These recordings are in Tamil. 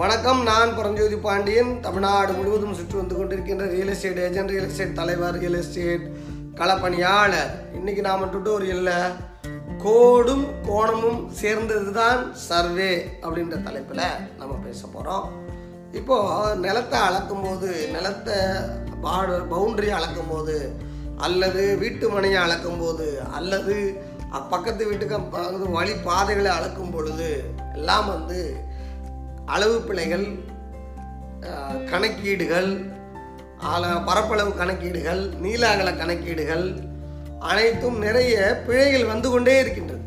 வணக்கம் நான் பரஞ்சோதி பாண்டியன். தமிழ்நாடு முழுவதும் சுற்றி வந்து கொண்டிருக்கின்ற real estate agent real estate தலைவர் ரியல் எஸ்டேட் களப்பணியாளர். இன்னைக்கு நாம் டுட்டோரியலில் கோடும் கோணமும் சேர்ந்தது தான் சர்வே அப்படின்ற தலைப்பில் நம்ம பேச போகிறோம் இப்போது நிலத்தை அளக்கும்போது நிலத்தை பாடு பவுண்டரி அளக்கும்போது அல்லது வீட்டு மனையை அளக்கும்போது அல்லது பக்கத்து வீட்டுக்கு வழி பாதைகளை அளக்கும் பொழுது எல்லாம் வந்து அளவு பிழைகள் கணக்கீடுகள் ஆல பரப்பளவு கணக்கீடுகள் நீள அகல கணக்கீடுகள் அனைத்தும் நிறைய பிழைகள் வந்து கொண்டே இருக்கின்றது.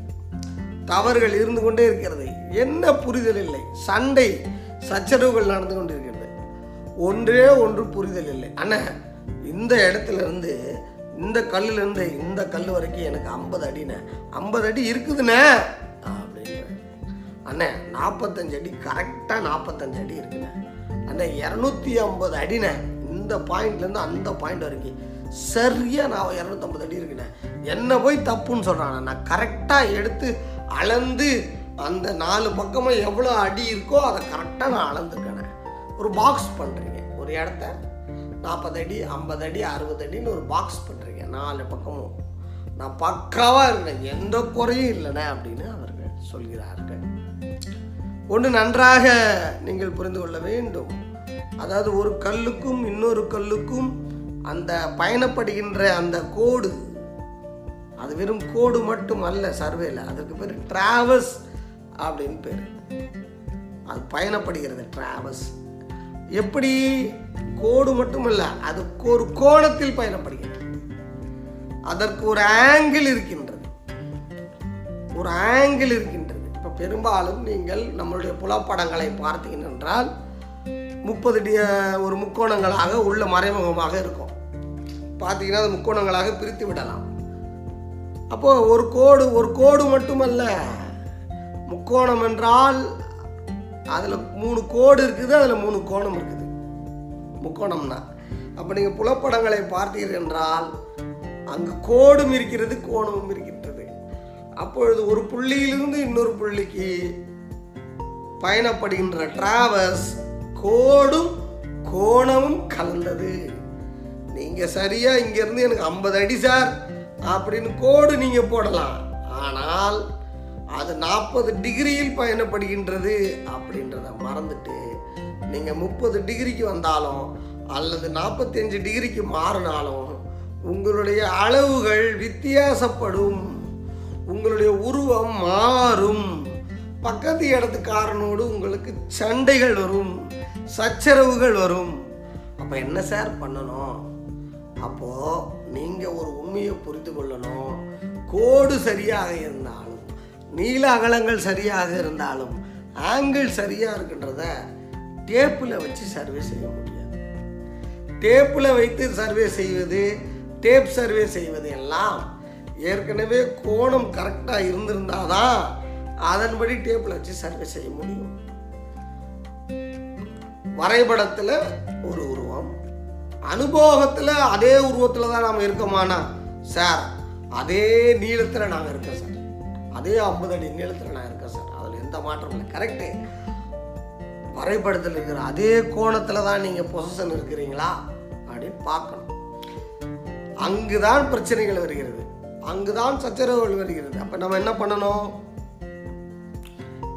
தவறுகள் இருந்து கொண்டே இருக்கிறது. என்ன புரிதல் இல்லை. சண்டை சச்சரவுகள் நடந்து கொண்டிருக்கிறது ஒன்றே ஒன்று புரிதல் இல்லை. ஆனால் இந்த இடத்துல இருந்து இந்த கல்லுலேருந்து இந்த கல் வரைக்கும் எனக்கு ஐம்பது அடிண்ணே. ஐம்பது அடி இருக்குதுண்ணே. அண்ணே நாற்பத்தஞ்சு அடி கரெக்டாக நாற்பத்தஞ்சு அடி இருக்குண்ணே. அண்ணே இரநூத்தி ஐம்பது அடிண்ணே. இந்த பாயிண்ட்லேருந்து அந்த பாயிண்ட் வரைக்கும். சரியாக நான் இரநூத்தம்பது அடி இருக்குண்ணே. என்ன போய் தப்புன்னு சொல்கிறான் நான் கரெக்டாக எடுத்து அளந்து அந்த நாலு பக்கமும் எவ்வளோ அடி இருக்கோ அதை கரெக்டாக நான் அளந்துருக்கேண்ணே ஒரு பாக்ஸ் பண்ணுறீங்க ஒரு இடத்த நாற்பது அடி ஐம்பது அடி அறுபது அடின்னு ஒரு பாக்ஸ் பண்ணுறீங்க நாலு பக்கமும். நான் பக்காவாக இருந்தேன். எந்த குறையும் இல்லைண்ணே அப்படின்னு அவர் சொல்கிறார்கள். ஒன்று நன்றாக நீங்கள் புரிந்து கொள்ள வேண்டும். அதாவது ஒரு கல்லுக்கும் இன்னொரு கல்லுக்கும் அந்த பயணப்படுகின்ற அந்த கோடு அது வெறும் கோடு மட்டும் அல்ல சர்வேல. அதற்கு பேர் டிராவல்ஸ் அப்படின்னு பேர். அது பயணப்படுகிறது டிராவல்ஸ் எப்படி? கோடு மட்டுமல்ல அது ஒரு கோணத்தில் பயணப்படுகிறது அதற்கு ஒரு ஆங்கிள் இருக்கின்றது. ஒரு ஆங்கிள் இருக்கின்றது. பெரும்பாலும் நீங்கள் நம்மளுடைய புலப்படங்களை பார்த்தீங்க என்றால் முப்பது டி ஒரு முக்கோணங்களாக உள்ள மறைமுகமாக இருக்கும். பார்த்தீங்கன்னா அது முக்கோணங்களாக பிரித்து விடலாம். அப்போது ஒரு கோடு ஒரு கோடு மட்டுமல்ல. முக்கோணம் என்றால் அதில் மூணு கோடு இருக்குது அதில் மூணு கோணம் இருக்குது. முக்கோணம்னா. அப்போ நீங்கள் புலப்படங்களை பார்த்தீர்கள் என்றால் அங்கு கோடும் இருக்கிறது கோணமும் இருக்கின்றது அப்பொழுது ஒரு புள்ளியிலிருந்து இன்னொரு புள்ளிக்கு பயணப்படுகின்ற டிராவல்ஸ் கோடும் கோணமும் கலந்தது. நீங்க சரியா இங்கேருந்து எனக்கு ஐம்பது அடி சார் அப்படின்னு கோடு நீங்க போடலாம். ஆனால் அது நாற்பது டிகிரியில் பயணப்படுகின்றது அப்படின்றத மறந்துட்டு நீங்க முப்பது டிகிரிக்கு வந்தாலும் அல்லது நாற்பத்தஞ்சு டிகிரிக்கு மாறினாலும் உங்களுடைய அளவுகள் வித்தியாசப்படும். உங்களுடைய உருவம் மாறும். பக்கத்து இடத்துக்காரனோடு உங்களுக்கு சண்டைகள் வரும் சச்சரவுகள் வரும். அப்போ என்ன சார் பண்ணணும்? அப்போ நீங்க ஒரு உண்மையை புரிந்து கொள்ளணும். கோடு சரியாக இருந்தாலும் நீள அகலங்கள் சரியாக இருந்தாலும் ஆங்கிள் சரியா இருக்கின்றத டேப்பில் வச்சு சர்வே செய்ய முடியாது. டேப்பில் வைத்து சர்வே செய்வது டேப் சர்வே செய்வது எல்லாம் ஏற்கனவே கோணம் கரெக்டாக இருந்திருந்தாதான் அதன்படி டேப்பில் வச்சு சர்வே செய்ய முடியும். வரைபடத்தில் ஒரு உருவம். அனுபவத்தில் அதே உருவத்தில் தான் நாம் இருக்கோமானா? சார் அதே நீளத்தில் நாங்கள் இருக்கோம் சார் அதே ஐம்பது அடி நீளத்தில் நான் இருக்கேன் சார் அதில் எந்த மாற்றமும் இல்லை. கரெக்டு வரைபடத்தில் இருக்கிற அதே கோணத்தில் தான் நீங்கள் பொசிஷன் இருக்கிறீங்களா? அப்படின்னு பார்க்கணும். அங்குதான் பிரச்சனைகள் வருகிறது. அங்குதான் சச்சரவுகள் வருகிறது. அப்போ நம்ம என்ன பண்ணணும்?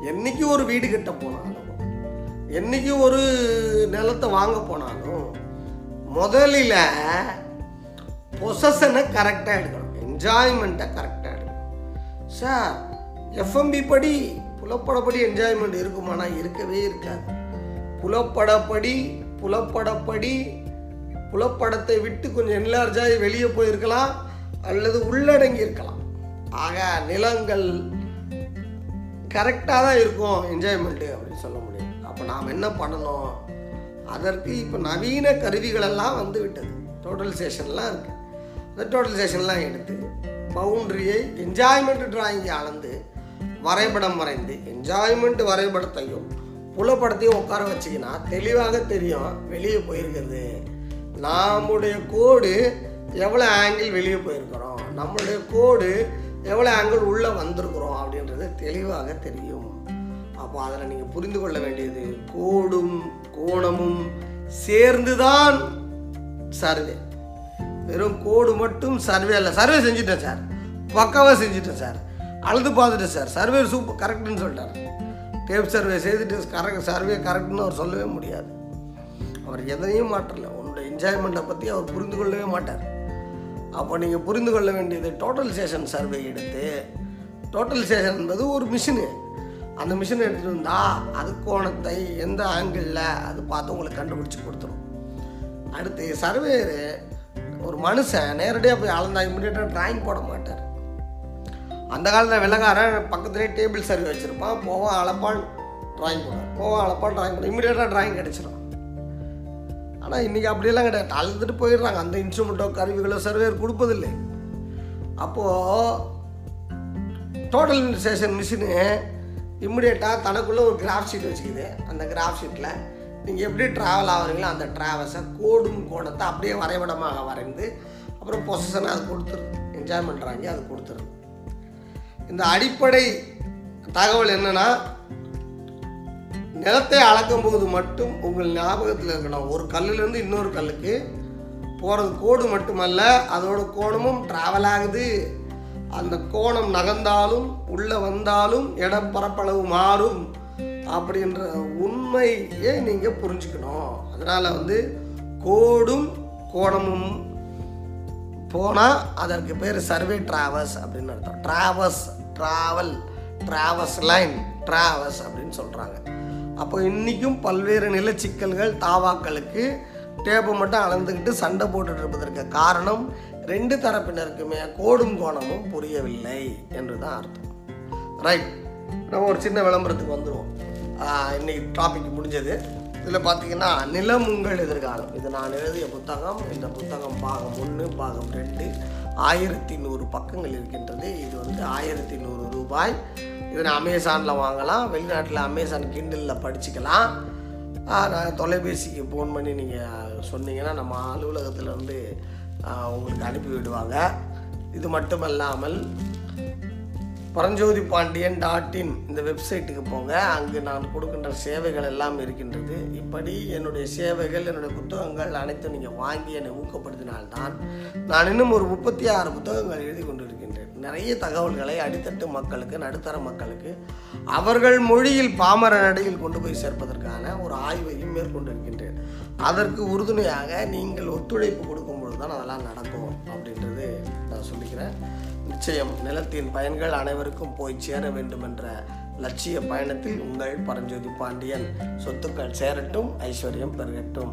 என்னைக்கு ஒரு வீடு கட்ட போனாலும் என்னைக்கு ஒரு நிலத்தை வாங்க போனாலும் முதலில் பொசஷனை கரெக்டாக எடுக்கணும். என்ஜாய்மெண்ட்டை கரெக்டாக எடுக்கணும். சார் எஃப்எம்பி படி புலப்படப்படி என்ஜாய்மெண்ட் இருக்குமானா? இருக்கவே இருக்காது. புலப்படப்படி புலப்படப்படி புலப்படத்தை விட்டு கொஞ்சம் என்லார்ஜாகி வெளியே போயிருக்கலாம். அல்லது உள்ளடங்கி இருக்கலாம் ஆக நிலங்கள் கரெக்டாக தான் இருக்கும் என்ஜாய்மெண்ட்டு அப்படின்னு சொல்ல முடியும். அப்போ நாம் என்ன பண்ணணும்? அதற்கு இப்போ நவீன கருவிகளெல்லாம் வந்து விட்டது டோட்டல் சேஷன்லாம் இருக்குது அந்த டோட்டல் ஸ்டேஷன்லாம் எடுத்து பவுண்டரியை என்ஜாய்மெண்ட் டிராயிங்கை அளந்து வரைபடம் வரைந்து என்ஜாய்மெண்ட் வரைபடத்தையும் புலப்படத்தையும் உட்கார வச்சிங்கன்னா தெளிவாக தெரியும் வெளியே போயிருக்கிறது. நம்முடைய கோடு எவ்வளோ ஆங்கிள் வெளியே போயிருக்கிறோம்? நம்மளுடைய கோடு எவ்வளோ ஆங்கிள் உள்ளே வந்திருக்கிறோம் அப்படின்றது தெளிவாக தெரியும். அப்போ அதில் நீங்கள் புரிந்து கொள்ள வேண்டியது கோடும் கோணமும் சேர்ந்து தான் சர்வே வெறும் கோடு மட்டும் சர்வே இல்லை சர்வே செஞ்சுட்டேன் சார் பக்காவாக செஞ்சுட்டேன் சார் அழுது பார்த்துட்டேன் சார் சர்வே சூப்பர் கரெக்டுன்னு சொல்லிட்டார். டேப் சர்வே செய்துட்டு கரெக்ட் சர்வே கரெக்டுன்னு அவர் சொல்லவே முடியாது. அவர் எதையும் மாற்றல. உன்னோட என்ஜாய்மெண்ட்டை பற்றி அவர் புரிந்து கொள்ளவே மாட்டார். அப்போ நீங்கள் புரிந்து கொள்ள வேண்டியது டோட்டல் சேஷன் சர்வே எடுத்து டோட்டல் சேஷன் என்பது ஒரு மிஷினு அந்த மிஷினை எடுத்துகிட்டு வந்தால் அது கோணத்தை எந்த ஆங்கிளில் அது பார்த்து உங்களுக்கு கண்டுபிடிச்சி கொடுத்துரும். அடுத்து சர்வேயரு ஒரு மனுஷன் நேரடியாக போய் அளந்தா இம்மிடியட்டாக டிராயிங் போட மாட்டார். அந்த காலத்தில் வெள்ளக்காரன் பக்கத்துலேயே டேபிள் சர்வே வச்சுருப்பான் போவான் அளப்பான் டிராயிங் போடுவான். போவான் அளப்பான் டிராயிங் போடுவான். இம்மிடியட்டாக டிராயிங் கிடச்சிரும். ஆனால் இன்றைக்கி அப்படியெல்லாம் கிடையாது. அழுதுட்டு போயிடுறாங்க. அந்த இன்ஸ்ட்ருமெண்ட்டோ கருவிகளோ சர்வேர் கொடுப்பதில்லை. அப்போது டோட்டல் ஸ்டேஷன் மிஷினு இம்மிடியேட்டாக தனக்குள்ளே ஒரு கிராஃப் ஷீட் வச்சுக்குது. அந்த கிராஃப் ஷீட்டில் நீங்கள் எப்படி ட்ராவல் ஆகுறீங்களோ அந்த ட்ராவல்ஸை கோடும் கோணத்தை அப்படியே வரைபடமாக வரைந்து அப்புறம் பொசஷனாக அது கொடுத்துருது என்ஜாய் பண்ணுறாங்க அது கொடுத்துருது இந்த அடிப்படை தகவல் என்னென்னா நிலத்தை அளக்கும் போது மட்டும் உங்கள் ஞாபகத்தில் இருக்கணும். ஒரு கல்லுலேருந்து இன்னொரு கல்லுக்கு போகிறது கோடு மட்டுமல்ல அதோட கோணமும் ட்ராவல் ஆகுது. அந்த கோணம் நகர்ந்தாலும் உள்ளே வந்தாலும் இடம் பரப்பளவு மாறும் அப்படின்ற உண்மையே நீங்கள் புரிஞ்சுக்கணும். அதனால் வந்து கோடும் கோணமும் போனால் அதற்கு பேர் சர்வே ட்ராவல்ஸ் அப்படின்னு அர்த்தம். Travels travel travels line travels அப்படின்னு சொல்கிறாங்க அப்போ இன்றைக்கும் பல்வேறு நிலச்சிக்கல்கள் தாவாக்களுக்கு டேப்பை மட்டும் அளந்துக்கிட்டு சண்டை போட்டுட்டு இருப்பதற்கு காரணம் ரெண்டு தரப்பினருக்குமே கோடும் கோணமும் புரியவில்லை என்று தான் அர்த்தம். ரைட் நம்ம ஒரு சின்ன விளம்பரத்துக்கு வந்துடுவோம் இன்னைக்கு டாபிக் முடிஞ்சது. இதில் பார்த்தீங்கன்னா நிலம் உங்கள் எதிர்காலம். இது நான் எழுதிய புத்தகம். இந்த புத்தகம் பாகம் ஒன்று பாகம் ரெண்டு ஆயிரத்தி நூறு பக்கங்கள் இருக்கின்றது. இது வந்து ஆயிரத்தி நூறு ரூபாய். இதை நான் அமேசானில் வாங்கலாம். வெளிநாட்டில் அமேசான் கிண்டலில் படிச்சுக்கலாம். நான் தொலைபேசிக்கு ஃபோன் பண்ணி நீங்கள் சொன்னீங்கன்னா நம்ம அலுவலகத்தில் வந்து உங்களுக்கு அனுப்பி விடுவாங்க. இது மட்டுமல்லாமல் பரஞ்சோதி பாண்டியன் டாட் இன் இந்த வெப்சைட்டுக்கு போங்க. அங்கு நான் கொடுக்கின்ற சேவைகள் எல்லாம் இருக்கின்றது. இப்படி என்னுடைய சேவைகள் என்னுடைய புத்தகங்கள் அனைத்தும் நீங்கள் வாங்கி என்னை ஊக்கப்படுத்தினால்தான் நான் இன்னும் ஒரு முப்பத்தி ஆறு புத்தகங்கள் எழுதி கொண்டிருக்கின்றேன். நிறைய தகவல்களை அடித்தட்டு மக்களுக்கு நடுத்தர மக்களுக்கு அவர்கள் மொழியில் பாமர நடையில் கொண்டு போய் சேர்ப்பதற்கான ஒரு ஆய்வையும் மேற்கொண்டிருக்கின்றேன். அதற்கு உறுதுணையாக நீங்கள் ஒத்துழைப்பு கொடுக்கும் தான் அதெல்லாம் நடக்கும் அப்படின்றது நான் சொல்லிக்கிறேன். நிச்சயம் நிலத்தின் பயன்கள் அனைவருக்கும் போய் சேர வேண்டும் என்ற லட்சிய பயணத்தில் உங்கள் பரஞ்சோதி பாண்டியன் சொத்துக்கள் சேரட்டும் ஐஸ்வர்யம் பெருகட்டும்.